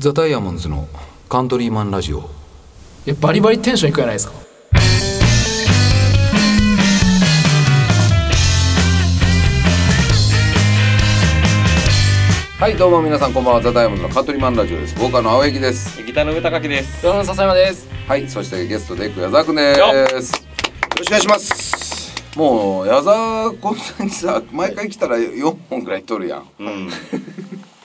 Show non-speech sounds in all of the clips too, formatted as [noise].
ザ・ダイヤモンドズのカントリーマンラジオ。いやバリバリテンションいくじゃないですか？はいどうも皆さんこんばんは。ザ・ダイヤモンドズのカントリーマンラジオです。ボーカルの青柳です。ギターの歌かきです。どうも笹山です。はいそしてゲストでエク矢沢くんです。よよろしくお願いします。もう矢沢こんなにさ毎回来たら4本くらい撮るやん。もうん。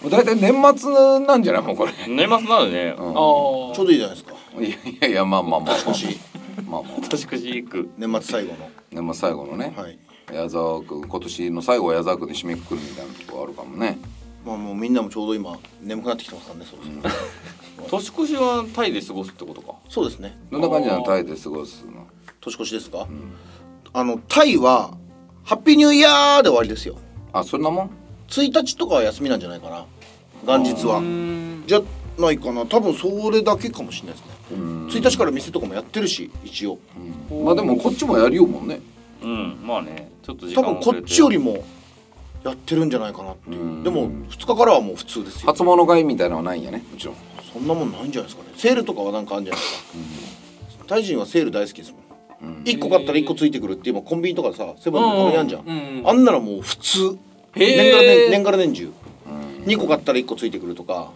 う大体年末なんじゃない？もうこれ。年末なのね。ちょうどいいじゃないですか。いやいやいやまあまあまあ。少し。まあまあ年越し行く。年末最後の。年末最後のね、はい。矢沢くん今年の最後は矢沢くんで締めくくるみたいなとこあるかもね。まあもうみんなもちょうど今眠くなってきてますからねそうです年越しはタイで過ごすってことか？そうですね。どんな感じなのタイで過ごすの？年越しですか、あのタイはハッピーニューイヤーで終わりですよ。あそんなもん？1日とかは休みなんじゃないかな元日は。じゃないかな。多分それだけかもしれないですね。1日から店とかもやってるし一応。まあでもこっちもやりようもんね。うん。まあね。ちょっと時多間分こっちよりもやってるんじゃないかなっていう。うん。でも2日からはもう普通ですよ。初物買いみたいなのはないんやねもちろん。そんなもんないんじゃないですかね。セールとかはなんかあるんじゃないですか、タイ人はセール大好きですもん、一1個買ったら1個ついてくるって今コンビニとかさセブンとかたまにあんじゃん、うん。うん。あんならもう普通。年がら年年がら年中、2個買ったら1個ついてくるとか。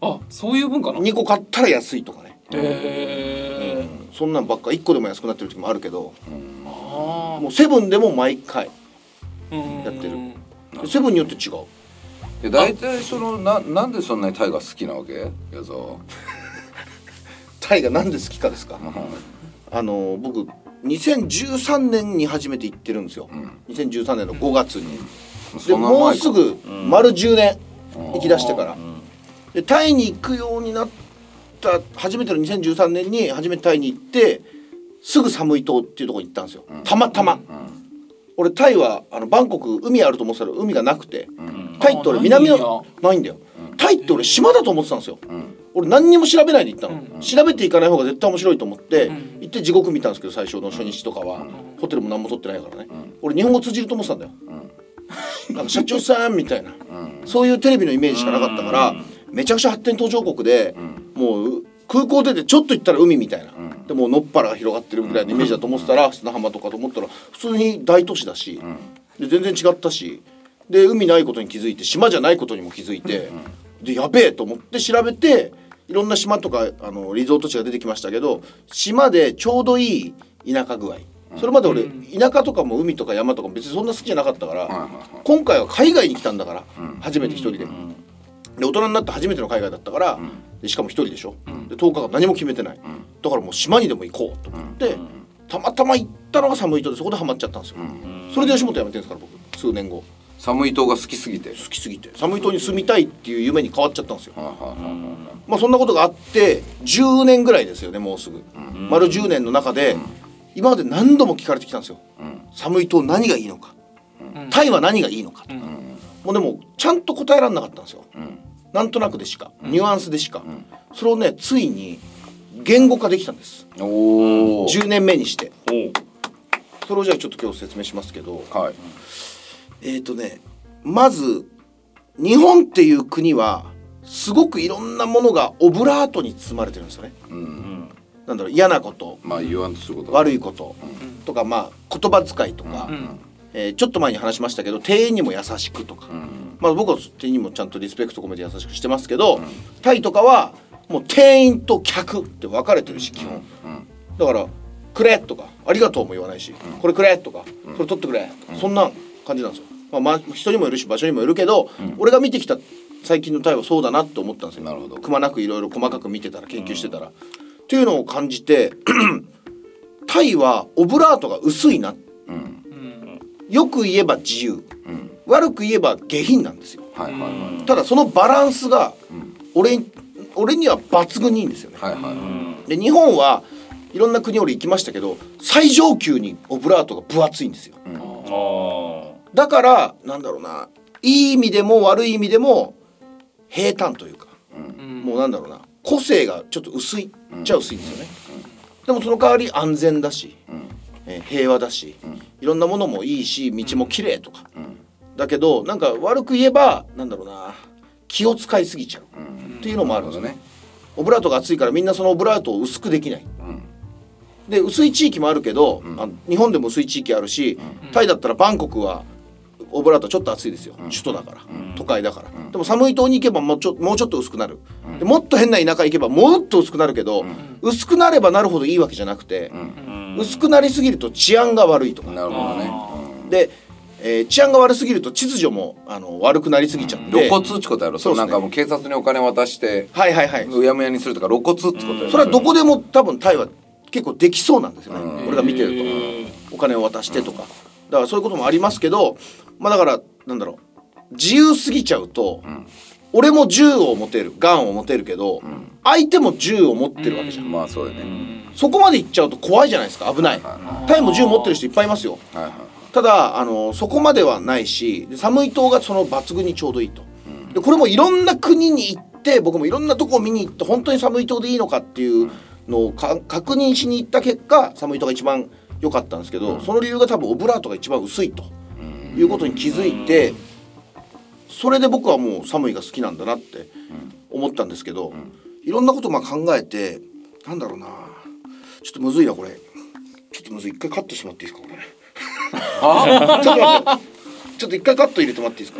あそういう文化なの？へ2個買ったら安いとかね、えそんなんばっか1個でも安くなってる時もあるけど、あもうセブンでも毎回あやってる。でセブンによって違う。で大体そのななんでそんなにタイが好きなわけ？矢沢。タイがなんで好きかですか、あの僕2013年に初めて行ってるんですよ、2013年の5月に、でそんな前か。もうすぐ丸10年行き出してから、うん。でタイに行くようになった初めての2013年に初めてタイに行ってすぐ寒い島っていうところに行ったんですよ、たまたま、俺タイはあのバンコク海あると思ってたら海がなくて、タイって俺あ南ないんのやないんだよ、タイって俺島だと思ってたんですよ、ん。俺何にも調べないで行ったの、うん。調べていかない方が絶対面白いと思って、ん。行って地獄見たんですけど最初の初日とかは、ホテルも何も取ってないからね、俺日本語通じると思ってたんだよ、なんか社長さんみたいな、そういうテレビのイメージしかなかったから、めちゃくちゃ発展途上国で、もう空港出てちょっと行ったら海みたいな、でもう野っ原が広がってるぐらいのイメージだと思ってたら砂浜とかと思ったら普通に大都市だし、で全然違ったしで海ないことに気づいて島じゃないことにも気づいて、でやべえと思って調べていろんな島とかあのリゾート地が出てきましたけど島でちょうどいい田舎具合それまで俺、田舎とかも海とか山とかも別にそんな好きじゃなかったから、今回は海外に来たんだから、初めて一人で。で大人になって初めての海外だったから、でしかも一人でしょ、で10日間何も決めてない、だからもう島にでも行こうと思って、たまたま行ったのが寒い島でそこでハマっちゃったんですよ、それで吉本辞めてるんですから僕数年後。寒い島が好きすぎて？好きすぎて。寒い島に住みたいっていう夢に変わっちゃったんですよ、まあそんなことがあって10年ぐらいですよねもうすぐ、丸10年の中で、今まで何度も聞かれてきたんですよ、寒い島何がいいのか、タイは何がいいのか。と、もうでもちゃんと答えられなかったんですよ、なんとなくでしか、ニュアンスでしか、それをねついに言語化できたんです。おお10年目にして。それをじゃあちょっと今日説明しますけど。はい。えーとねまず日本っていう国はすごくいろんなものがオブラートに包まれてるんですよね。うん。なんだろう嫌なことまあ言わんとすること。は悪いこととかまあ言葉遣いとか、えーちょっと前に話しましたけど店員にも優しくとか、まあ僕は店員にもちゃんとリスペクト込めて優しくしてますけど、タイとかはもう店員と客って分かれてるし基本、だから「くれ」とか「ありがとう」も言わないし「これくれ」とか「それ取ってくれ」とかそんな感じなんですよ。まあ、まあ人にもいるし場所にもいるけど、俺が見てきた最近のタイはそうだなって思ったんですよ。なるほど。くまなくいろいろ細かく見てたら研究してたら。っていうのを感じて [clears throat] タイはオブラートが薄いな。よく言えば自由、悪く言えば下品なんですよ。はいはいはい。ただそのバランスが俺,、俺には抜群にいいんですよね。はいはいはい。で日本はいろんな国俺行きましたけど最上級にオブラートが分厚いんですよ。あだからなんだろうな。いい意味でも悪い意味でも平坦というか、もうなんだろうな個性がちょっと薄いっちゃ薄いんですよね、でもその代わり安全だし、えー平和だし、いろんなものもいいし道も綺麗とか、だけどなんか悪く言えばなんだろうな気を使いすぎちゃう、っていうのもあるんですよね。オブラートが熱いからみんなそのオブラートを薄くできない。で薄い地域もあるけど、ん。あの日本でも薄い地域あるし、タイだったらバンコクはオブラートちょっと暑いですよ、首都だから、都会だから、でも寒い島に行けばもうちょもうちょっと薄くなる、でもっと変な田舎行けばもっと薄くなるけど、薄くなればなるほどいいわけじゃなくて、うん。薄くなりすぎると治安が悪いとか。うん。なるほどね。で、えー治安が悪すぎると秩序もあの悪くなりすぎちゃって、露骨っちことやろ？そうね。そうなんかもう警察にお金渡してはいはいはい。うやむやにするとか露骨っちことやろ？それはどこでも多分タイは結構できそうなんですよね、うん。俺が見てると。お金を渡してとかだからそういうこともありますけどまあだからなんだろう自由すぎちゃうと、ん俺も銃を持てるガンを持てるけど、相手も銃を持ってるわけじゃん、まあそうだね。そこまで行っちゃうと怖いじゃないですか。危ない。はタイも銃持ってる人いっぱいいますよ。はいはい。ただあのそこまではないしで寒い島がその抜群にちょうどいいと、でこれもいろんな国に行って僕もいろんなとこ見に行って本当に寒い島でいいのかっていうのをか確認しに行った結果寒い島が一番良かったんですけど、その理由が多分オブラートが一番薄いということに気づいて、それで僕はもう寒いが好きなんだなって思ったんですけど、いろんなことまあ考えてなんだろうなちょっとむずいなこれちょっとむずい一回カットしてもらっていいですかこれ。あ？[laughs] ちょっと待って。ちょっと一回カット入れてもらっていいです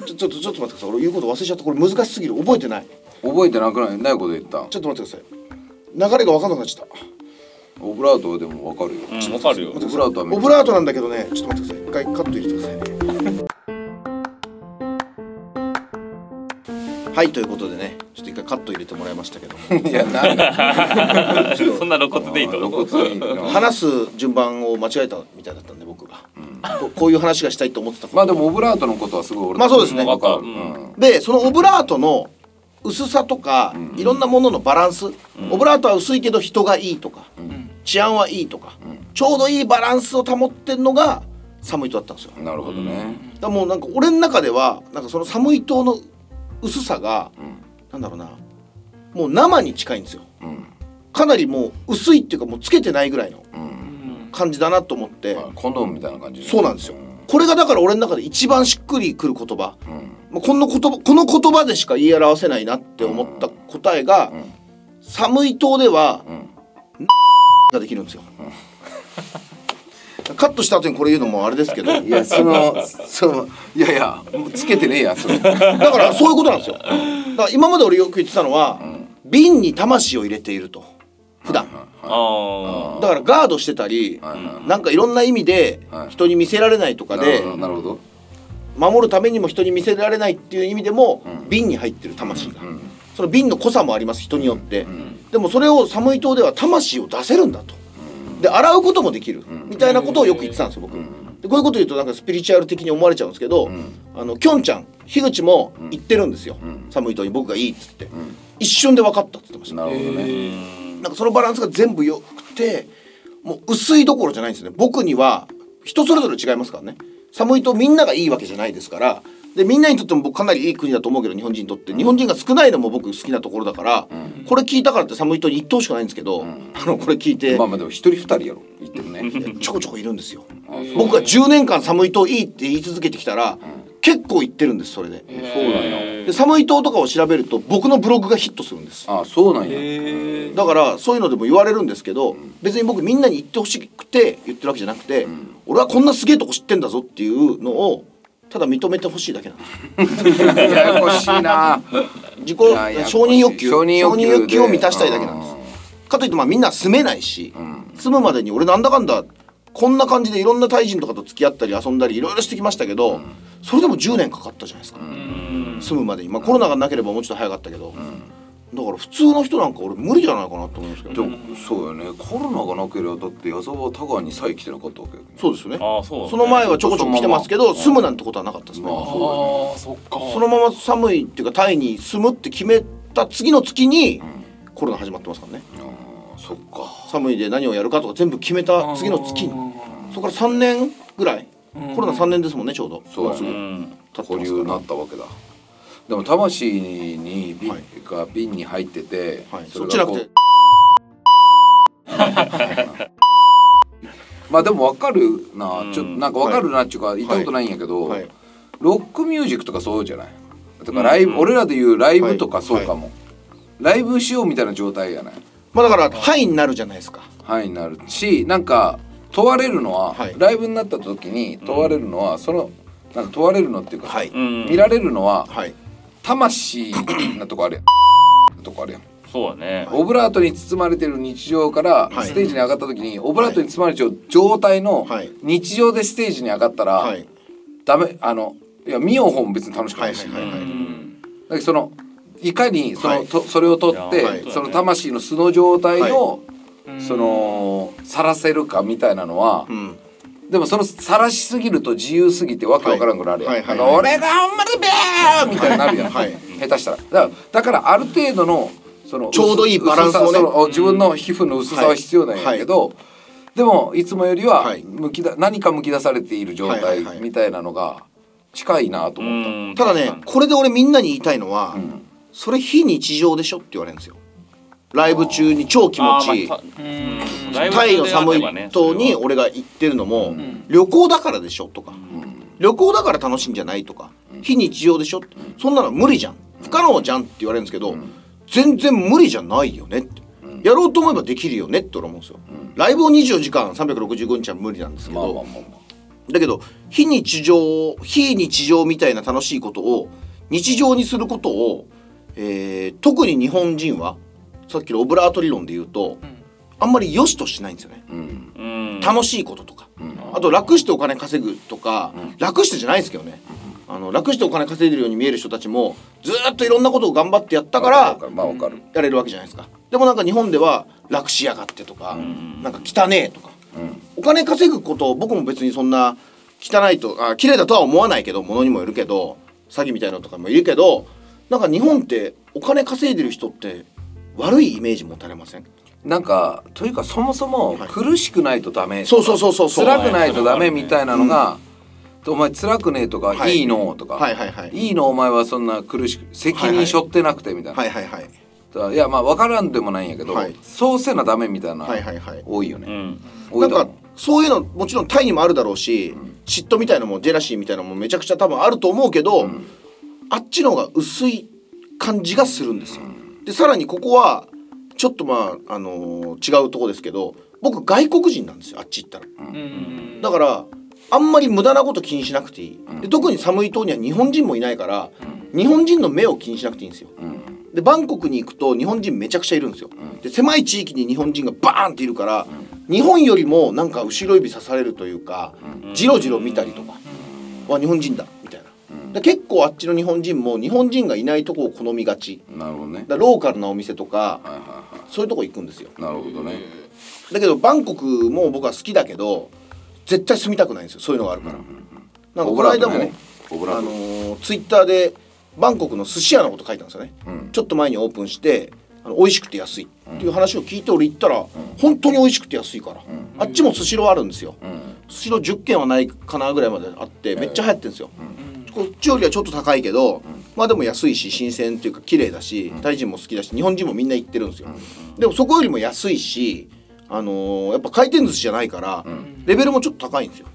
か？ちょちょっとちょっと待ってください。俺言うこと忘れちゃった。これ難しすぎる。覚えてない。覚えてなくない？ないこと言ったちょっと待ってください。流れが分かんなくなっちゃった。オブラートでもわかるよ。うんわかるよ。オブラートはオブラートなんだけどね。ちょっと待ってください。一回カット入れてくださいね。はいということでね、ちょっと一回カット入れてもらいましたけども、いやなんだ。そんな露骨でいいと露骨に話す順番を間違えたみたいだったんで僕が、ここういう話がしたいと思ってたまあでもオブラートのことはすごい俺まあそうですね。わかる。ううん。でそのオブラートの薄さとか、いろんなもののバランス、オブラートは薄いけど人がいいとか、治安はいいとか、ちょうどいいバランスを保ってんのが寒い島だったんですよ。なるほどね。らもうなんか俺の中ではなんかその寒い島の薄さが、なんだろうなもう生に近いんですよ。うん。かなりもう薄いっていうかもうつけてないぐらいのうん。感じだなと思って、まあコンドームみたいな感じそうなんですよ。これがだから俺の中で一番しっくりくる言葉、この言葉この言葉でしか言い表せないなって思った答えが、ん。寒い島では、ん。[laughs] ができるんですよ。カットした後にこれ言うのもあれですけど、いやそのそのいやいやつけてねえやそれ。だからそういうことなんですよ。だから今まで俺よく言ってたのは、瓶に魂を入れていると。普段。あだからガードしてたり、はいはいなんかいろんな意味ではい。人に見せられないとかでなるほどなるほど守るためにも人に見せられないっていう意味でも、瓶に入ってる魂が、うんその瓶の濃さもあります人によって、ん。でもそれを寒い島では魂を出せるんだと、で洗うこともできる、みたいなことをよく言ってたんですよ僕、でこういうこと言うとなんかスピリチュアル的に思われちゃうんですけど、あのきょんちゃん樋口も言ってるんですよ、寒い島に僕がいいっつって、一瞬で分かったって言ってました、なるほどね。なんかそのバランスが全部よくてもう薄いどころじゃないんですよね。僕には人それぞれ違いますからね寒いとみんながいいわけじゃないですから。でみんなにとっても僕かなりいい国だと思うけど日本人にとって。日本人が少ないのも僕好きなところだから、これ聞いたからって寒いとに言ってほしくないんですけど、[laughs] あのこれ聞いて、まあまあでも一人二人やろ。言ってるね。ちょこちょこいるんですよ。僕が10年間寒いといいって言い続けてきたら、結構言ってるんですそれで。そうなんやで寒い島とかを調べると僕のブログがヒットするんです。あそうなんや。へだからそういうのでも言われるんですけど、別に僕みんなに言ってほしくて言ってるわけじゃなくて、俺はこんなすげえとこ知ってんだぞっていうのをただ認めてほしいだけなんです。ややこしいな。自己承認欲求承認欲求で。を満たしたいだけなんです。かといってまあみんな住めないし、住むまでに俺なんだかんだこんな感じでいろんなタイ人とかと付き合ったり遊んだりいろいろしてきましたけど、それでも10年かかったじゃないですか、住むまでに。まあコロナがなければもうちょっと早かったけど、だから普通の人なんか俺無理じゃないかなと思うんですけど、でもそうよね。コロナがなければだって矢沢は田川にさえ来てなかったわけよ。ねそうですよね。ああそうその前はちょこちょこ来てますけど住むなんてことはなかったですね、まあああそっか。そのまま寒いっていうかタイに住むって決めた次の月にコロナ始まってますからね。あーそっか。寒いで何をやるかとか全部決めた次の月に。そこから3年ぐらいコロナ3年ですもんねちょうど。そうすぐ。う保留になったわけだ。でも魂に瓶はい。が瓶に入ってて、はい。そっちなくて。[laughs] まあでも分かるな、うんちょっとなんか分かるなっていうか言ったことないんやけど、はい。ロックミュージックとかそうじゃない？とかライブ、俺らでいうライブとかそうかも、ライブしようみたいな状態やない？まあだから範囲になるじゃないですか。範囲になるしなんか問われるのは、はい。ライブになった時に問われるのは、そのなんか問われるのっていうか、はい。うん。見られるのははい。魂なとこあるやん。[clears throat] なとこあるやん。そうだね。オブラートに包まれてる日常からはい。ステージに上がった時に、オブラートに包まれちゃう状態のはい。日常でステージに上がったら、はい。ダメあのいや見よう方も別に楽しくないし、はいはいはいうん。だけどそのいかにその、はい。とそれを取って、はいその魂の素の状態を、うんその晒せるかみたいなのは、うん。でもその晒しすぎると自由すぎてわけわからんぐらいあるやん、はい俺がほんまでべーみたいになるやん、はい。下手したら。だからだからある程度のそのちょうどいいバランスをね。自分の皮膚の薄さは必要なんやけど、でもいつもよりははい。むきだ何かむき出されている状はいはいはい。態みたいなのが近いなと思った、うん。ただねこれで俺みんなに言いたいのは、ん。それ非日常でしょって言われるんですよライブ中に超気持ちいい。タイの寒い島に俺が行ってるのも、ん。旅行だからでしょとか、旅行だから楽しいんじゃないとか、非日常でしょ。そんなの無理じゃん。不可能じゃんって言われるんですけど、全然無理じゃないよねって、やろうと思えばできるよねって俺思うんですよ、ライブを24時間365日は無理なんですけど、だけど非日常非日常みたいな楽しいことを日常にすることを、えー特に日本人はさっきのオブラート理論で言うと、あんまり良しとしないんですよね。楽しいこととか、あと楽してお金稼ぐとか、楽してじゃないですけどね、あの楽してお金稼いでるように見える人たちもずーっといろんなことを頑張ってやったからわかる。まあわかる、やれるわけじゃないですか。でもなんか日本では楽しやがってとか、なんか汚ねえとか、お金稼ぐこと僕も別にそんな汚いとあ綺麗だとは思わないけど物にもよるけど詐欺みたいなのとかもいるけどなんか日本ってお金稼いでる人って悪いイメージ持たれません？なんかというかそもそも苦しくないとダメ、そうそうそうそうそう。辛くないとダメみたいなのが、お前辛くねえとか、はい。い、いのとか、はいはいはい。いいのお前はそんな苦しく責任背負ってなくてみたいな、はいはいはい。いやまあ分からんでもないんやけど、はい。そうせなダメみたいな、はいはいはい。多いよね、うん。なんかそういうのもちろんタイにもあるだろうし、嫉妬みたいなのもジェラシーみたいなのもめちゃくちゃ多分あると思うけど、あっちの方が薄い感じがするんですよ。でさらにここはちょっとまあ、あのー違うとこですけど僕外国人なんですよあっち行ったら。うん。だからあんまり無駄なこと気にしなくていい。で特に寒い島には日本人もいないから、日本人の目を気にしなくていいんですよ。でバンコクに行くと日本人めちゃくちゃいるんですよ。で狭い地域に日本人がバーンっているから、日本よりもなんか後ろ指刺されるというか、じろじろ見たりとか、わ日本人だみたいな。で結構あっちの日本人も日本人がいないとこを好みがち。なるほどね。だローカルなお店とかはいはいはそういうとこ行くんですよ。いなるほどね、だけどバンコクも僕は好きだけど絶対住みたくないんですよ。そういうのがあるから。なんかこの間も、ねあのツイッターでバンコクの寿司屋のこと書いたんですよね、うん。ちょっと前にオープンしてあの美味しくて安い。っていう話を聞いて俺行ったら、本当に美味しくて安いから、あっちもスシローあるんですよ、スシロー10軒はないかなぐらいまであってめっちゃ流行ってるんですよ、こっちよりはちょっと高いけど、まあでも安いし新鮮っていうか綺麗だしタイ人も好きだし日本人もみんな行ってるんですよ、でもそこよりも安いしあのーやっぱ回転寿司じゃないから、レベルもちょっと高いんですよ、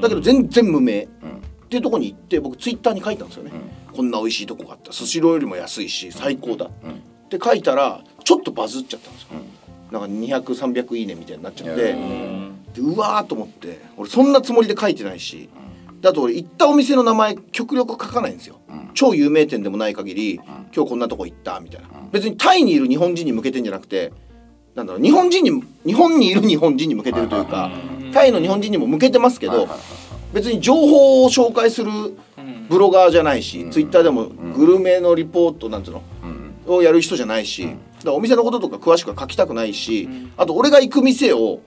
だけど全然無名、っていうところに行って僕ツイッターに書いたんですよね、こんな美味しいとこがあった。スシローよりも安いし最高だ、って書いたらちょっとバズっちゃったんですよ、なんか200300いいねみたいになっちゃって、でうわーと思って。俺そんなつもりで書いてないし、であと俺行ったお店の名前極力書かないんですよ、超有名店でもない限り、今日こんなとこ行ったみたいな、別にタイにいる日本人に向けてんじゃなくてなんだろう日本人に日本にいる日本人に向けてるというか、タイの日本人にも向けてますけど、別に情報を紹介するブロガーじゃないし、ツイッターでもグルメのリポートなんていうの、をやる人じゃないし、だからお店のこととか詳しくは書きたくないし、あと俺が行く店を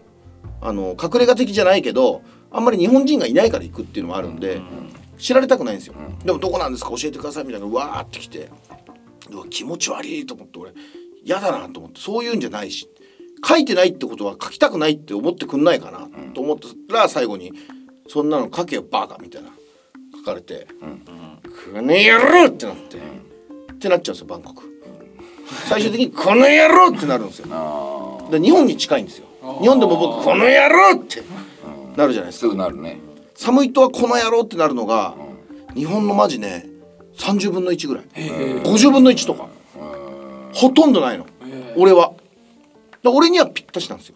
あの隠れ家的じゃないけどあんまり日本人がいないから行くっていうのもあるんで、知られたくないんですよ、でもどこなんですか？教えてくださいみたいなうわーってきてうわ気持ち悪いと思って俺嫌だなと思ってそういうんじゃないし書いてないってことは書きたくないって思ってくんないかなと思ったら最後に「そんなの書けよバカ」みたいな書かれて「この野郎!」ってなって、ってなっちゃうんですよバンコク。最終的に「この野郎!」ってなるんですよ。あで日本に近いんですよ。日本でも僕「この野郎!」ってなるじゃないですすかぐなるね。寒いとは「この野郎!」ってなるのが日本のマジね30分の1ぐらい。へえ50分の1とか。ほとんどないの。へ俺は。だ俺にはぴったしなんですよ。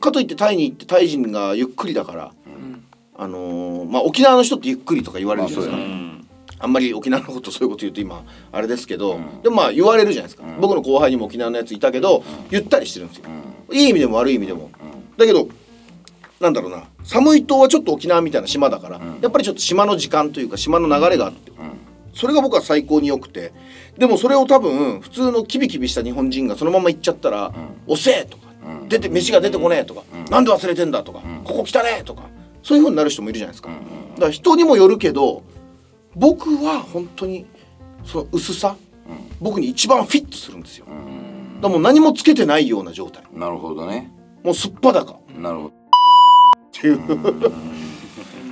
かといってタイに行ってタイ人がゆっくりだからうん。あのーまあ沖縄の人ってゆっくりとか言われるじゃないですか、うんあんまり沖縄のことそういうこと言うと今あれですけど、でもまあ言われるじゃないですか、僕の後輩にも沖縄のやついたけど、ゆったりしてるんですよ、いい意味でも悪い意味でも、だけどなんだろうな寒い島はちょっと沖縄みたいな島だから、やっぱりちょっと島の時間というか島の流れがあって、それが僕は最高に良くて。でもそれを多分普通のキビキビした日本人がそのまま行っちゃったら「遅え!」とか「出て飯が出てこねえ」とか「なんで忘れてんだ」とか「ここ来たね!」とかそういう風になる人もいるじゃないですか。だから人にもよるけど僕は本当にその薄さ、僕に一番フィットするんですよ。だからもう何もつけてないような状態。なるほどね。もうすっぱだかなるほどっていう。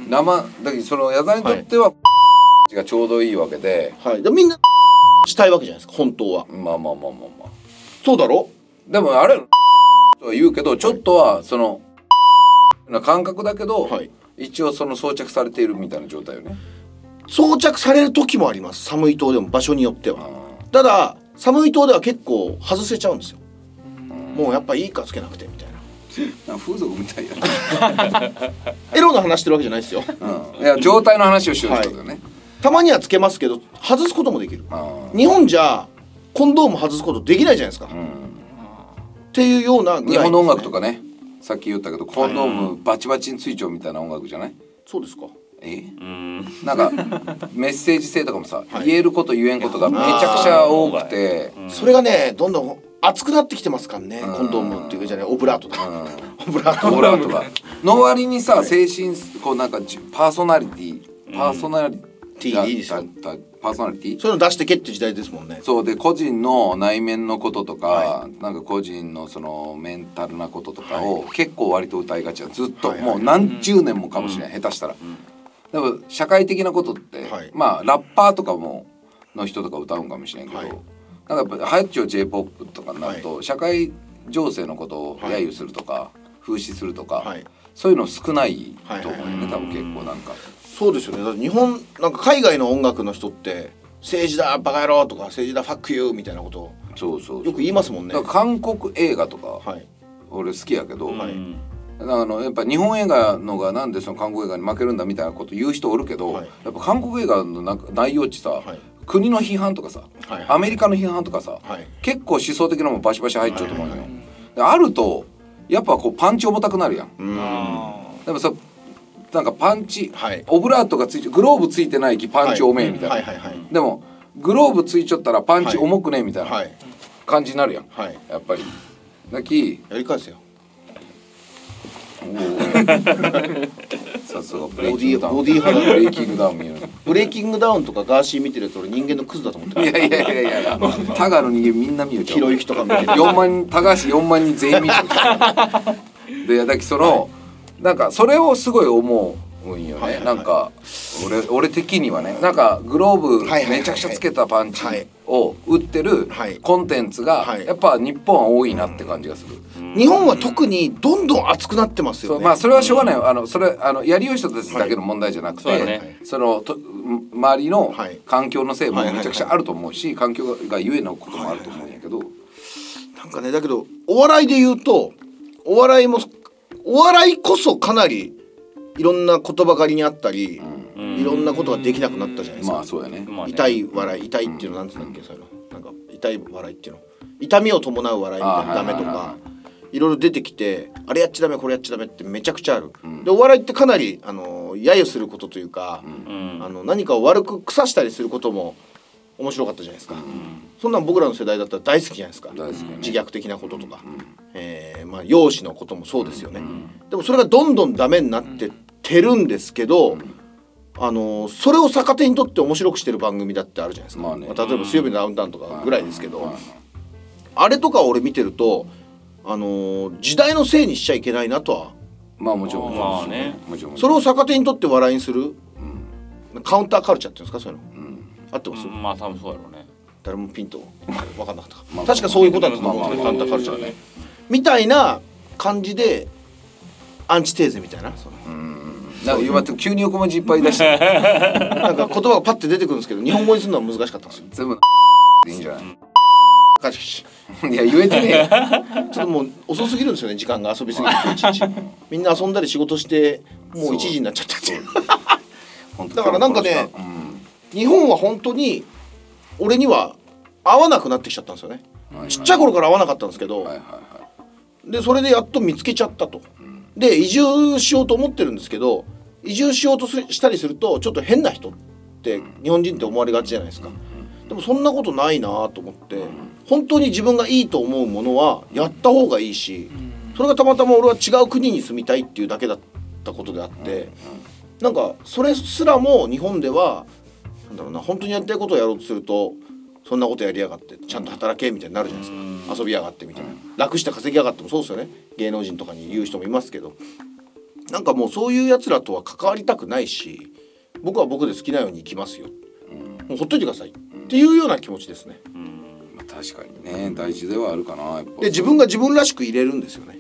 生だけどその矢沢にとっては、がちょうどいいわけで。はい、でみんなしたいわけじゃないですか本当は。まあまあまあまあまあ。そうだろ？でもあれとは言うけどちょっとはそのな感覚だけど、はい。一応その装着されているみたいな状態よね。装着される時もあります。寒い島でも場所によっては。あただ寒い島では結構外せちゃうんですよ。もうやっぱいいかつけなくてみたいな風俗みたいや [laughs] エロの話してるわけじゃないですよ。な。うん、いや状態の話をしようってことだよね。たまにはつけますけど外すこともできる。あ日本じゃコンドーム外すことできないじゃないですか、ーうん。っていうようなぐらい日本の音楽とかね。さっき言ったけどコンドームバチバチについちゃうみたいな音楽じゃない？そうですか。え？うん。なんかメッセージ性とかもさ、言えること言えんことがめちゃくちゃ多くて、それがねどんどん熱くなってきてますからね。コンドームっていうかじゃないオブラートとかオブラート。オブラートが [laughs] の割にさ精神こうなんかじパーソナリティパーソナリティがいいですよだだパーソナリティ？そういうの出してけって時代ですもんね。そうで個人の内面のこととか、はなんか個人のそのメンタルなこととかを結構割と歌いがちや。ずっと、はいはい。もう何十年もかもしれない、下手したら、でも社会的なことって、はい。まあラッパーとかもの人とか歌うんかもしれんけど、はいなんかやっぱハイチョ j p o p とかになると、社会情勢のことを揶揄するとか、風刺するとか、はい。そういうの少ないと思うよね、はいはい多分結構なんか。そうですよね。日本なんか海外の音楽の人って政治だバカ野郎とか政治だファックユーみたいなことをそうそうよく言いますもんね。韓国映画とか、はい。俺好きやけど、はい。うん。あのやっぱ日本映画のがなんでその韓国映画に負けるんだみたいなこと言う人おるけど、はい。やっぱ韓国映画のなんか内容ってさ、はい国の批判とかさ、はいアメリカの批判とかさ、はい。結構思想的なもんバシバシ入っちゃうと思うのよ。であるとやっぱこうパンチ重たくなるやん。うん。あでもさなんかパンチ、はい。オブラートがついてグローブついてないきパンチ多めみたいな、はいはいはいでもグローブついちゃったらパンチ重くねみたいない。ははい。感じになるやん、はい。やっぱり。だきやり返せよさすがブレイキングダウン。ボディボディ派だブレイキングダウン見るブレイキングダウンとかガーシー見てるやつ俺人間のクズだと思ってるいやいやいやいやタガの人間みんな見よちゃうひろゆきとか見てる。4万人高橋4万人全員見ちゃうでだきその、なんかそれをすごい思うんよね、はいはいはい。なんか俺俺的にはね。なんかグローブはいはいはい。めちゃくちゃつけたパンチはい。を売ってるはい。コンテンツがはい。やっぱ日本は多いなって感じがする、日本は特にどんどん熱くなってますよね。そうまあそれはしょうがないよ。あのそれあのやりよい人たちだけの問題じゃなくて、はい。そね。そのと周りのはい。環境のせいもはいはいはい。めちゃくちゃあると思うし環境がゆえのこともあると思うんやけど、なんかねだけどお笑いで言うとお笑いもお笑いこそかなりいろんな言葉狩りにあったり、いろんなことができなくなったじゃないですか、まあそうやね、痛い笑い痛いっていうのなんつうんだっけ、そういうのなんか痛い笑いっていうの。痛みを伴う笑いみたいなあダメとか。はいろいろ出てきてあれやっちゃダメこれやっちゃダメってめちゃくちゃある、でお笑いってかなりあの揶揄することというか、うん。あの何かを悪く腐したりすることも面白かったじゃないですか、そんなん僕らの世代だったら大好きじゃないですか。ね。自虐的なこととか、えーまあ、容姿のこともそうですよね、でもそれがどんどんダメになってってるんですけど、あのそれを逆手にとって面白くしてる番組だってあるじゃないですか、まあね。例えば「水曜日のダウンタウン」とかぐらいですけど、はいあれとか俺見てると、あの時代のせいにしちゃいけないなとは。まあもちろん。まあね。もちろん。それを逆手にとって笑いにする、カウンターカルチャーっていうんですかそういうの、合ってます、まあ多分そうやろうね。誰もピンと分かんなかった。か、まあ確かそういうことだったと思う。んですけど、まあまあ。カウンターカルチャーね。みたいな感じでアンチテーゼみたいな。その。なんか今急に横文字いっぱい出して。なんか言葉がパッて出てくるんですけど日本語にするのは難しかったんですよ。全部でいいんじゃない？カチカチいや言えてね [laughs] ちょっともう遅すぎるんですよね時間が遊びすぎて [laughs] いちいち。みんな遊んだり仕事してもう1時になっちゃったって。[laughs] いうだからなんかねうん。日本は本当に俺には合わなくなってきちゃったんですよね。はいちっちゃい頃から合わなかったんですけど、はいはいはでそれでやっと見つけちゃったと。で移住しようと思ってるんですけど移住しようとしたりするとちょっと変な人って日本人って思われがちじゃないですか。でもそんなことないなと思って本当に自分がいいと思うものはやった方がいいしそれがたまたま俺は違う国に住みたいっていうだけだったことであってなんかそれすらも日本ではなんだろうな本当にやりたいことをやろうとするとそんなことやりやがってちゃんと働けみたいになるじゃないですか。遊びやがってみたいな。楽して稼ぎやがってもそうですよね。芸能人とかに言う人もいますけどなんかもうそういうやつらとは関わりたくないし僕は僕で好きなように生きますよ。もうほっといてくださいっていうような気持ちですね。まあ確かにね大事ではあるかなやっぱ。で自分が自分らしく入れるんですよね。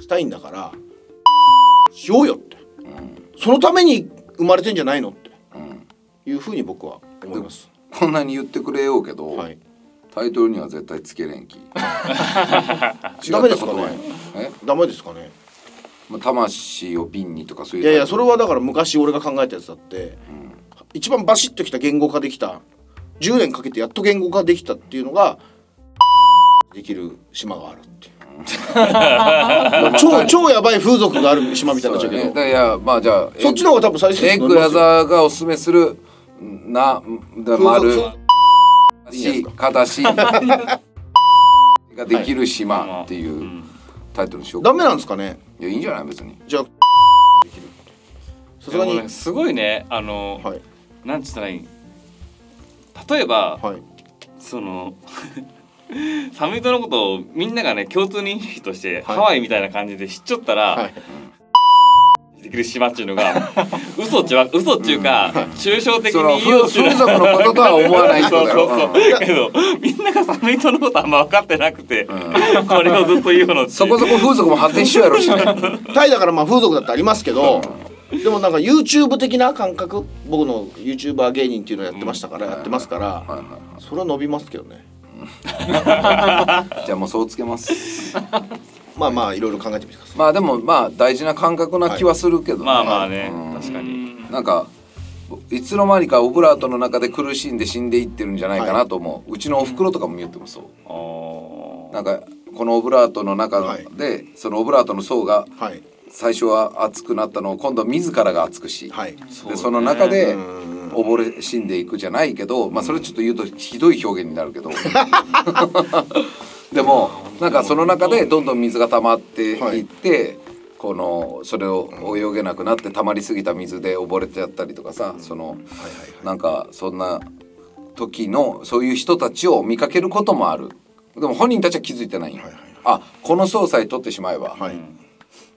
したいんだからしようよって。そのために生まれてんじゃないのって。いうふうに僕は思います。こんなに言ってくれようけど、はい。タイトルには絶対つけれんき [laughs] ダメですかね。ダメですかね。まあ、魂を瓶にとかそういういやいやそれはだから昔俺が考えたやつだって、一番バシッときた言語化できた10年かけてやっと言語化できたっていうのができる島があるっていう。[laughs] 超超やばい風俗がある島みたいになっちゃうけど。ね。だからいやまあじゃあそっちの方が多分再生エッグ矢沢がおすすめするなだ丸。し形。[laughs] ができる島っていうタイトルにしようダメなんですかね？いやいいんじゃない？別に。じゃあさすがに。すごいねあの、はい。なんつったらいい例えば、はい。その [laughs] サミットのことをみんながね共通認識として、はい。ハワイみたいな感じで知っちゃったら、はい。できる島っていうのが [laughs] 嘘っちゅう嘘っちゅうか、抽象的に言おうと風俗のこととは思わないそうそうそう。けどみんながサミットのことあんま分かってなくて、これをずっと言うのってそこそこ風俗も発展しようやろしね。[laughs] タイだからまあ風俗だってありますけどでもなんか YouTube 的な感覚？僕の YouTuber 芸人っていうのをやってましたから、やってますから、はいはいはい。それは伸びますけどね。[laughs] じゃあもうそうつけます。[laughs] まあまあいろいろ考えてみてください。まあでもまあ大事な感覚な気はするけどね、まあまあね、うん。確かに、なんかいつの間にかオブラートの中で苦しんで死んでいってるんじゃないかなと思う、うちのおふくろとかも言ってもそうあー。なんかこのオブラートの中で、そのオブラートの層がはい最初は熱くなったのを今度は自らが熱くし、はい。でその中でうん溺れ死んでいくじゃないけど、まあそれちょっと言うとひどい表現になるけど。[laughs] でもなんかその中でどんどん水が溜まってい。って、このそれを泳げなくなって溜まりすぎた水で溺れちゃったりとかさそのなんかそんな時のそういう人たちを見かけることもある。でも本人たちは気づいてない。よ、あこの層さえ取ってしまえば、はい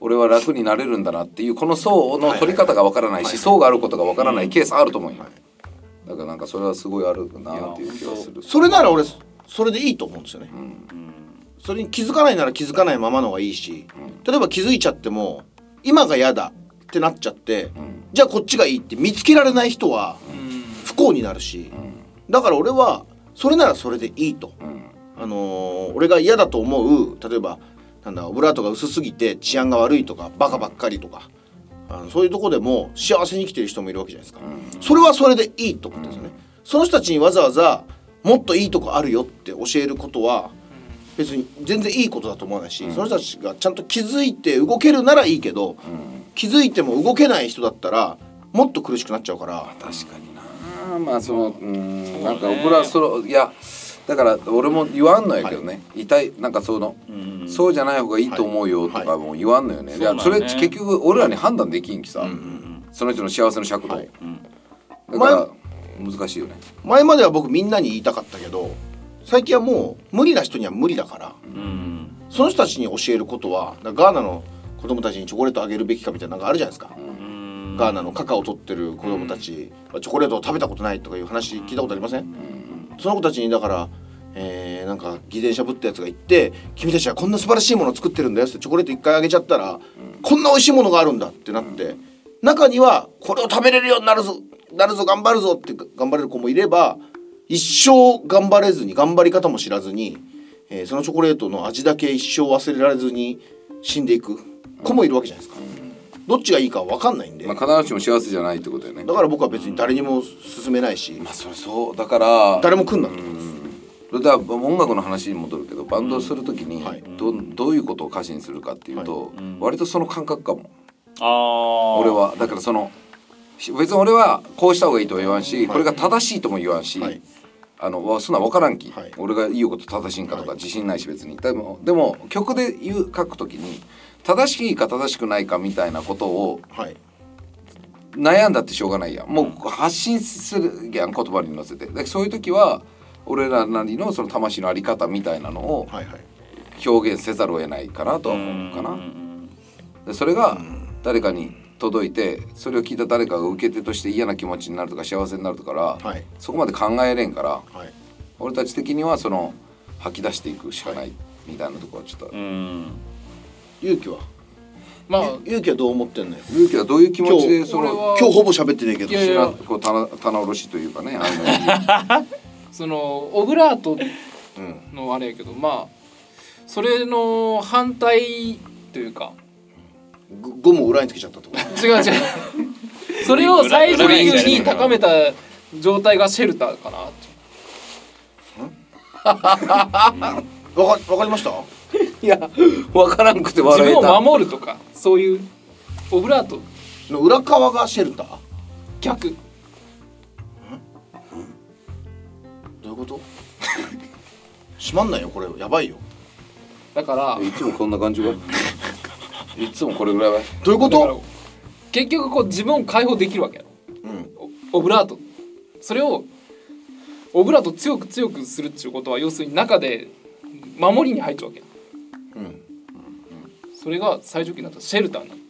俺は楽になれるんだなっていうこの層の取り方がわからないし層があることがわからないケースあると思うよ、だからなんかそれはすごいあるなっていう気がする。それなら俺それでいいと思うんですよね、それに気づかないなら気づかないままのがいいし、例えば気づいちゃっても今が嫌だってなっちゃって、じゃあこっちがいいって見つけられない人は不幸になるし、だから俺はそれならそれでいいと、あのー俺が嫌だと思う例えばなんだオブラートが薄すぎて治安が悪いとかバカばっかりとか、あのそういうとこでも幸せに生きてる人もいるわけじゃないですか、それはそれでいいと思ってですよね、その人たちにわざわざもっといいとこあるよって教えることは別に全然いいことだと思わないし、その人たちがちゃんと気づいて動けるならいいけど、気づいても動けない人だったらもっと苦しくなっちゃうから。確かにな。まあそのうんなんかオブラそのいやだから俺も言わんのやけどね、痛いなんかその、そうじゃない方がいいと思うよとかも言わんのよね、いやそれそうだね結局俺らに判断できんきさ、その人の幸せの尺度、はい。だから難しいよね。前までは僕みんなに言いたかったけど最近はもう無理な人には無理だからうん。その人たちに教えることはガーナの子供たちにチョコレートあげるべきかみたいなのがあるじゃないですか、うん。ガーナのカカオを取ってる子供たち、チョコレートを食べたことないとかいう話聞いたことありません、その子たちにだからえーなんか偽善者ぶったやつが言って「君たちはこんな素晴らしいものを作ってるんだよ」ってチョコレート一回あげちゃったら、こんな美味しいものがあるんだってなって、中にはこれを食べれるようになるぞなるぞ頑張るぞって頑張れる子もいれば一生頑張れずに頑張り方も知らずに、えーそのチョコレートの味だけ一生忘れられずに死んでいく子もいるわけじゃないですか。どっちがいいか分かんないんで、まあ必ずしも幸せじゃないってことだよね。だから僕は別に誰にも勧めないし、まあそれそう。だから誰も来んなと、だから音楽の話に戻るけどバンドをするときにはい。どどういうことを歌詞にするかっていうと、割とその感覚かも。ああ俺は。だからそのし別に俺はこうした方がいいとは言わんし、これが正しいとも言わんし、はい。あのわそんなん分からんき、はい。俺が言うこと正しいんかとかはい。自信ないし別に。でもでも曲で言う書くときに正しいか正しくないかみたいなことをはい。悩んだってしょうがないやん。もう発信するやん言葉に乗せて。でそういう時は俺らなりのその魂のあり方みたいなのを表現せざるを得ないかなとは思うかな。でそれが誰かに届いてそれを聞いた誰かが受け手として嫌な気持ちになるとか幸せになるから、はい。そこまで考えれんからはい。俺たち的にはその吐き出していくしかないみたいなところはちょっと、うん勇気は？まあ勇気はどう思ってんのよ？勇気はどういう気持ちで今日その今日ほぼ喋ってねえけど。いやいやこう棚棚卸しというかねあの [laughs] そのオブラートうん。のあれやけどまあそれの反対というか。ゴゴムを裏につけちゃったってこと？違う違う。[laughs] それを最上級に高めた状態がシェルターかなわかわかりました？いや分からんくて自笑えた。分を守るとかそういうオブラート。の裏側がシェルター？ど逆ういうこと？閉まんないよこれ。やばいよ。だからいつもこんな感じがいつもこれぐらいは。どういうこと？結局こう自分を解放できるわけやろ。うん。オブラート。それをオブラートを強く強くするっていうことは要するに中で守りに入っちゃうわけや。うんそれが最上級になった。シェルターなの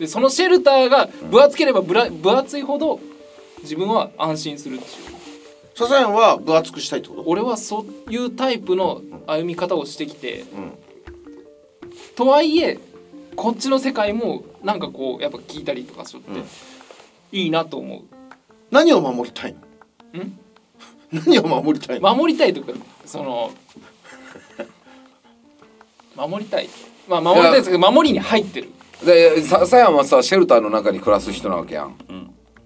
でそのシェルターが分厚ければぶら分厚いほど自分は安心するっていう。サザエンは分厚くしたいってこと？俺はそういうタイプの歩み方をしてきてうん。とはいえこっちの世界もなんかこうやっぱ聞いたりとかしとって、いいなと思何を守りたいの？ん？何を守りたいうの？守りたいとかその [laughs] 守りたいまあ守りたいですけど守りに入ってる。でささやはさシェルターの中に暮らす人なわけやん、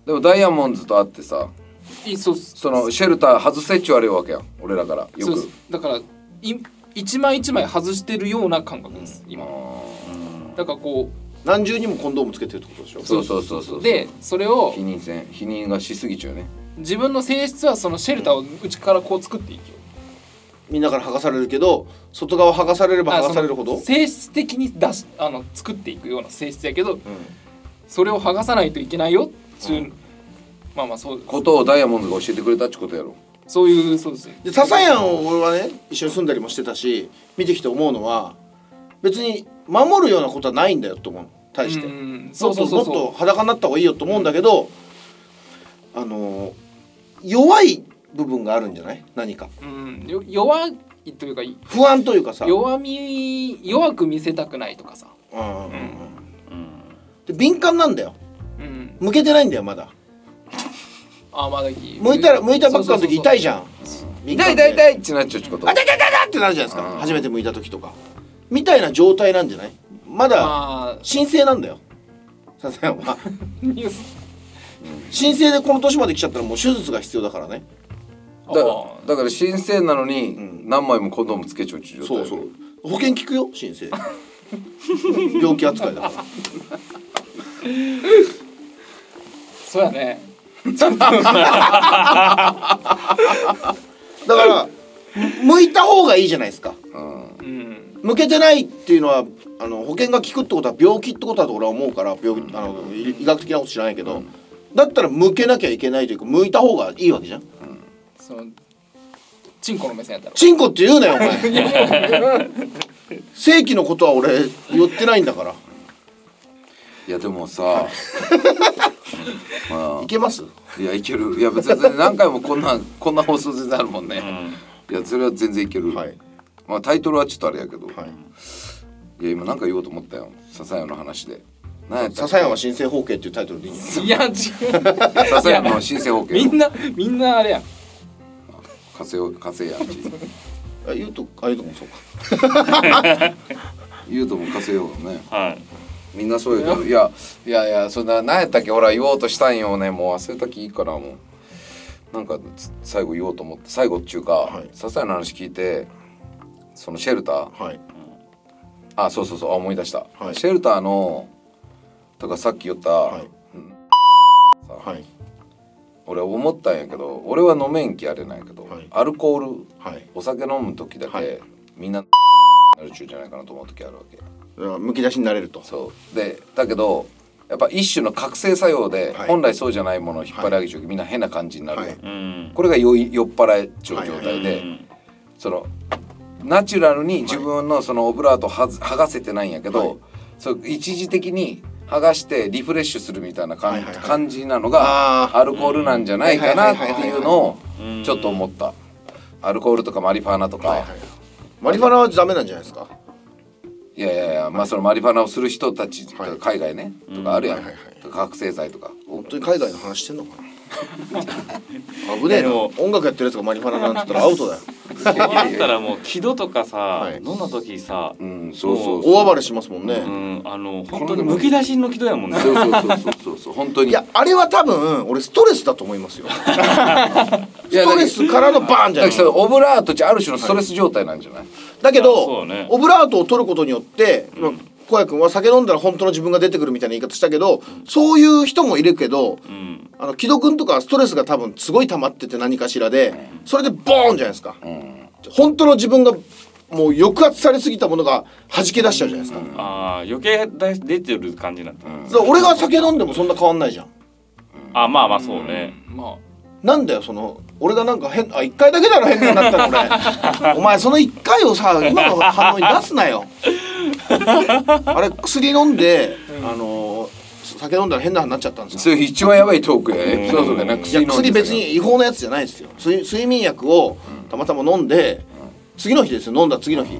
でもダイヤモンドと会ってさいいそうそのシェルター外せっちゅわれるわけやん。俺らからよく。だからい一枚一枚外してるような感覚です、今。だからこ何重にもコンドームつけてるってことでしょ？そうそうそうそう。うでそれを否認せん否認がしすぎちゃうね。自分の性質はそのシェルターを内からこう作っていくよみんなから剥がされるけど外側剥がされれば剥がされるほど？性質的に出しあの作っていくような性質やけどそれを剥がさないといけないよっていう、まあまあそうことをダイヤモンドが教えてくれたってことやろ？そういうそうです。でササヤンを俺はね一緒に住んだりもしてたし見てきて思うのは別に守るようなことはないんだよと思う対して、うんそそううそううそうそもっと裸になった方がいいよと思うんだけど、あのー弱い部分があるんじゃない？何か。うん。よ弱いというか不安というかさ。弱み弱く見せたくないとかさ、うんうんうんで敏感なんだよ。うん、向けてないんだよまだ。あまだいい。向いたら向いたばっかの時痛いじじゃん。敏痛い痛い痛いってなっちゃうってこと？あ痛い痛い痛いってなるじゃないですかうん初めて向いた時とかみたいな状態なんじゃないまだまあ申請なんだよササヤンは申請でこの年まで来ちゃったらもう手術が必要だからねだあだから新鮮なのにん。何枚もコンドームつけちゃうっていう状態。そうそう。保険効くよ？申請 [laughs] 病気扱いだから。[laughs] そうやね。[laughs] だから向いた方がいいじゃないですか。うん。うん向けてないっていうのはあの保険が効くってことは病気ってことだと俺は思うから病気あの医医学的なこと知らないけど、だったら向けなきゃいけないというか向いた方がいいわけじゃんそのチンコの目線やったらチンコって言うなよお前。[laughs] 正規のことは俺言ってないんだから。いやでもさ [laughs] まいけます？あいやいける。いや別に何回もこんなこんな放送でなるもんね、いやそれは全然いける、はい。まあタイトルはちょっとあれやけど、はい。い、や今なんか言おうと思ったよ。笹谷の話で。何やったっけ？笹山新生方形っていうタイトルでいいんいや違う。笹谷の新生保険みんなみんなあれやん火星火星や。ん [laughs] ちあ言うとあ言うともそうか。[laughs] 言うとも火星よね。はい。みんなそうやけどいやいやいやそんな何やったっけほら言おうとしたんよね。もう忘れたきいいからもう。なんかつ最後言おうと思って最後っちゅうか、はい。笹谷の話聞いてそのシェルター。はい。あそうそうそうあ思い出した、はいシェルターのとかさっき言った、はい。うん。さはい俺思ったんやけど俺は飲めんきあれなんやけど、はい。アルコールはい。お酒飲む時だけ、はい。みんななるちゅうじゃないかなと思う時あるわけだからむき出しになれると。そう。でだけどやっぱ一種の覚醒作用で、はい。本来そうじゃないものを引っ張り上げちゃう、みんな変な感じになるやん、はい。うん。これが酔い酔っ払いちゅう状態で、うんそのナチュラルに自分のそのオブラートをはず剥がせてないんやけど、はい。そう一時的に剥がしてリフレッシュするみたいな感,、はいはいはい。感じなのがアルコールなんじゃないかなっていうのをうん。ちょっと思った。アルコールとかマリファナとか、はいはいマリファナはダメなんじゃないですか？いやいやいや、まあそのマリファナをする人たち、はい。海外ねとかあるやん、はいはいはい覚醒剤とか。本当に海外の話してんのかな？危ねえな。でも音楽やってるやつがマリファナなんつったらアウトだよ。そうなったらもう木戸とかさ、はい。飲んだ時さ、うんそうそうそう。大暴れしますもんね、うん、あの本当にむき出しの木戸やもんね。そうそうそうそうそうそう本当に。いやあれは多分俺ストレスだと思いますよ。[laughs] ストレスからのバーンじゃない。オブラートってある種のストレス状態なんじゃない、だけど、うね。オブラートを取ることによって、まあ小谷君は酒飲んだら本当の自分が出てくるみたいな言い方したけど、そういう人もいるけど、うん、あの木戸君とかはストレスが多分すごい溜まってて何かしらで、それでボーンじゃないですか、本当の自分がもう抑圧されすぎたものが弾け出しちゃうじゃないですか,、ああ余計出出てる感じになった。だから俺が酒飲んでもそんな変わんないじゃん。あまあまあそうね。まなんだよその俺がなんか変あ一回だけだろ変になったの俺。[laughs] お前その一回をさ今の反応に出すなよあれ薬飲んで、あの酒飲んだら変な話になっちゃったんですよ。それ一番やばいトークやエピソードがな薬別に違法なやつじゃないですよ。睡睡眠薬をたまたま飲んで、次の日ですよ。飲んだ次の日。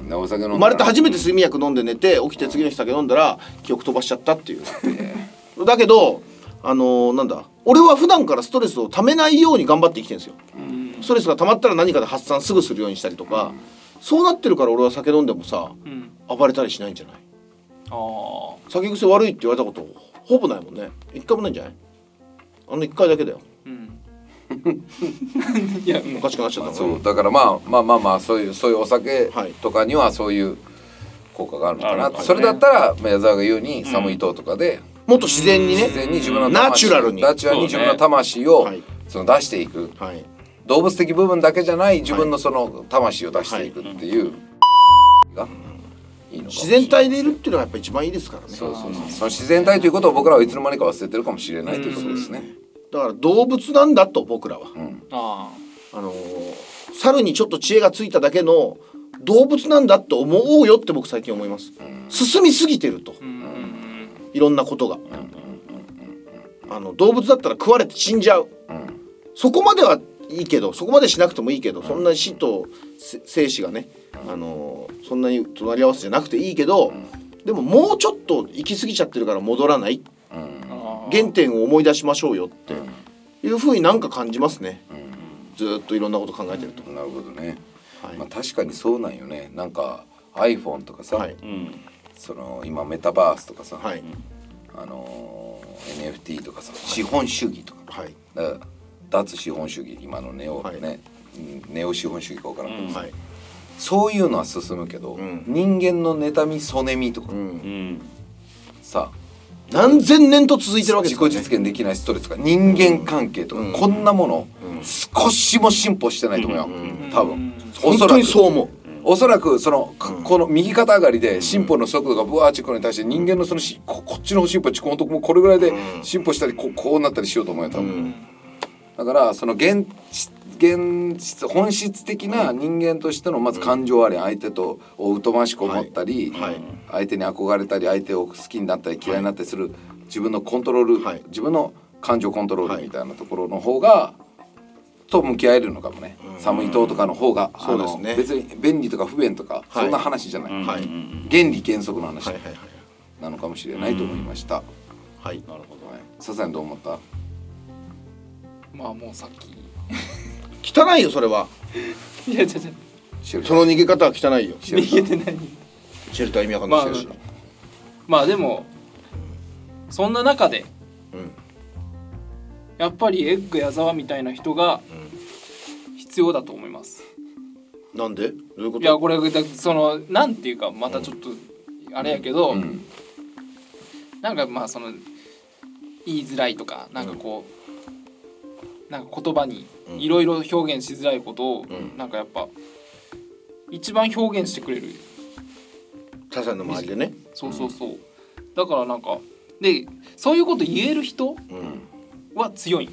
生まれて初めて睡眠薬飲んで寝て起きて次の日酒飲んだら記憶飛ばしちゃったっていう。[laughs] だけどあのーなんだ俺は普段からストレスをためないように頑張って生きてるんですよ。ストレスが溜まったら何かで発散すぐするようにしたりとか、そうなってるから俺は酒飲んでもさあうん。暴れたりしないんじゃない？あ酒癖悪いって言われたことほぼないもんね。一回もないんじゃない？あの一回だけだよ。あうん。[laughs] いやおかしくなっちゃったのね。そう。だからまあまあまあまあそういうそういうお酒はい。とかにはそういう効果があるのかなね。それだったらまあ矢沢が言うに寒い塔とかでもっと自然にね。自然に自分のナチュラルに。ナチュラルに自分の魂をはい。その出していく。はい動物的部分だけじゃない自分のその魂を出していくっていう。がいいのかもし自然体でいるっていうのがやっぱ一番いいですからね。そうそうそう。その自然体ということを僕らはいつの間にか忘れてるかもしれないということですね。だから動物なんだと僕らは、ああ。のー猿にちょっと知恵がついただけの動物なんだと思おうよって僕最近思います、進みすぎてると、うんいろんなことが、あの動物だったら食われて死んじゃう、そこまではいいけどそこまでしなくてもいいけど、そんな死とせ生死がね、あのーそんなに隣り合わせじゃなくていいけど、でももうちょっと行き過ぎちゃってるから戻らない。あ原点を思い出しましょうよっていうふうになんか感じますね、ずーっといろんなこと考えてると、なるほどね。はい。まあ確かにそうなんよね。なんか iPhone とかさ、はい。うん。その今メタバースとかさ、はい。あのー NFT とかさ、資本主義とか、はい。だから脱資本主義今のネオ、はい。ね、うんネオ資本主義か分からんけどさ、はい。そういうのは進むけど、ん。人間の妬みそねみとか。うん。うん。さ、何千年と続いてるわけです自己実現できないストレスとか人間関係とか、こんなもの、少しも進歩してないと思うよ、多分、お本当そらく。にそう思う。おそらくその、かこの右肩上がりで進歩の速度がブワーチくるに対して人間のそのしここっちの進歩ちこのとこもこれぐらいで進歩したりここうなったりしようと思うよ多分、だからその現現実本質的な人間としてのまず感情あり相手とを疎ましく思ったり、はい。はい相手に憧れたり相手を好きになったり嫌いになったりする自分のコントロール、はい。自分の感情コントロールみたいなところの方がと向き合えるのかもね、寒い塔とかの方があのそうですね。別に便利とか不便とか、はい。そんな話じゃない、原理原則の話なのかもしれないと思いました、はい。なるほど。はい、笹谷どう思った？まあもうさっき。汚いよそれは。いや違う違う。シェルターその逃げ方は汚いよ。シェルター逃げてない。シェルター意味わかんないし、まあでもそんな中でうん。やっぱりエッグ矢沢みたいな人が必要だと思います。なんで？どういうこと？いやこれだそのなんていうかまたちょっとあれやけど、うん。なんかまあその言いづらいとかなんかこう、なんか言葉にうん。いろいろ表現しづらいことを、ん。なんかやっぱ一番表現してくれる。サザンの周りでね。そうそうそう、だからなんかでそういうこと言える人うん。は強い、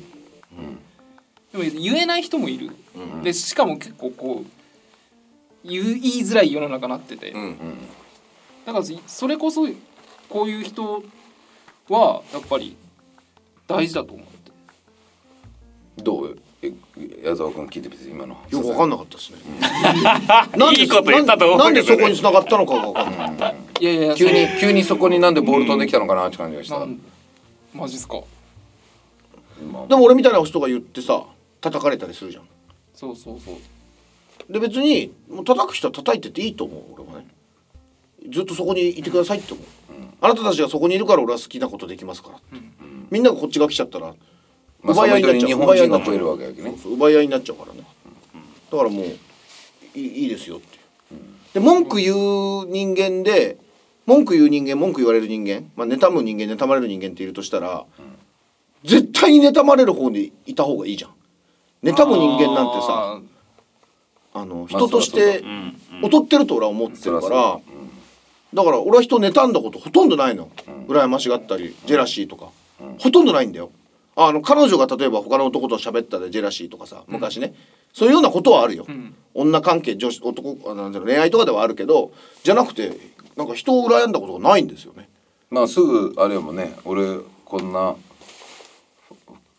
でも言えない人もいる、うん。でしかも結構こう言う言いづらい世の中になってて、うんだからそれこそこういう人はやっぱり大事だと思ってどう？え矢沢君聞いてみて今の。よくわかんなかったですね。いいこと言ったと思うなんけどね。でそこに繋がったのかがわかんない。いやいや急に急にそこになんでボール飛んできたのかなって感じがした、そのなんマジっすか。まあ。でも俺みたいな人が言ってさ叩かれたりするじゃん。そうそうそう。で別にもう叩く人は叩いてていいと思う俺はね。ずっとそこにいてくださいって思う、あなたたちがそこにいるから俺は好きなことできますから、みんながこっちが来ちゃったらまあ、奪い合いになっちゃう。日本人が増えるわけやけね。奪い合いになっちゃうからね。だからもういいいいですよって。で文句言う人間で文句言う人間文句言われる人間、まあ、妬む人間妬まれる人間っているとしたら、絶対に妬まれる方にいた方がいいじゃん。妬む人間なんてさあのまあ人としてうん劣ってると俺は思ってるから、だから俺は人妬んだことほとんどないの、羨ましがったりジェラシーとか、ほとんどないんだよあの彼女が例えば他の男と喋ったでジェラシーとかさ昔ね、そういうようなことはあるよ、ん。女関係女子男あなんていうの恋愛とかではあるけどじゃなくてなんか人を羨んだことがないんですよね。まあすぐあれやもんね。俺こんな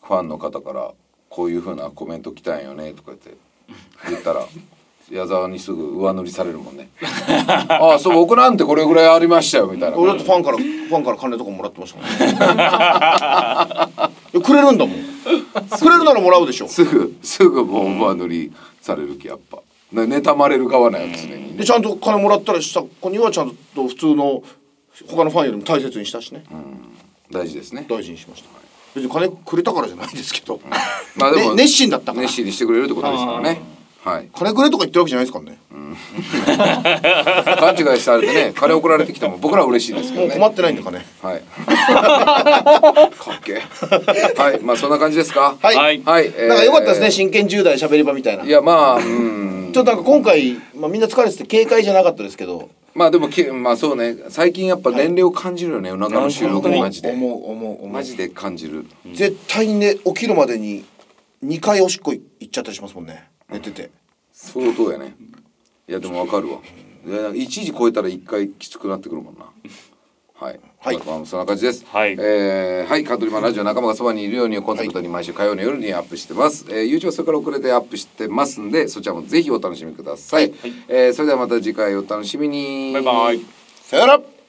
ファンの方からこういうふうなコメント来たんよねとか言って言ったら矢沢にすぐ上塗りされるもんね。[laughs] ああそう僕なんてこれぐらいありましたよみたいな。俺だってファンからファンから金とかもらってましたもん [laughs] くれるんだもん。くれるならもらうでしょ。すぐすぐもう上塗りされる気やっぱ。ね妬まれる側なんよ常にね。でちゃんと金もらったりした子にはちゃんと普通の他のファンよりも大切にしたしね、大事ですね。大事にしました。別に金くれたからじゃないですけど。まあでもね熱心だったから。熱心にしてくれるってことですからねはい。金くれとか言ってるわけじゃないですからね、[laughs] 勘違いされてね金送られてきても僕らは嬉しいですけどね。もう困ってないんだ金はい。かっけえ。はい、まあそんな感じですか？はい、はい。なんか良かったですね、真剣10代喋り場みたいな。いやまあうん。ちょっとなんか今回、まあ、みんな疲れてて軽快じゃなかったですけど。まあでもきまあそうね。最近やっぱ年齢を感じるよね、夜中の収録マジで。思う思う思う。マジで感じる。絶対にね起きるまでに2回おしっこ行っちゃったりしますもんね寝てて相当やね。いやでもわかるわ。いや一時超えたら一回きつくなってくるもんな。はい。はいまあそんな感じです。はいえーはい、カントリーマンラジオ仲間がそばにいるようにをコンセプトに毎週火曜の夜にアップしてます。えー、YouTube はそれから遅れてアップしてますんで、そちらもぜひお楽しみください。えーそれではまた次回お楽しみに。バイバイさよなら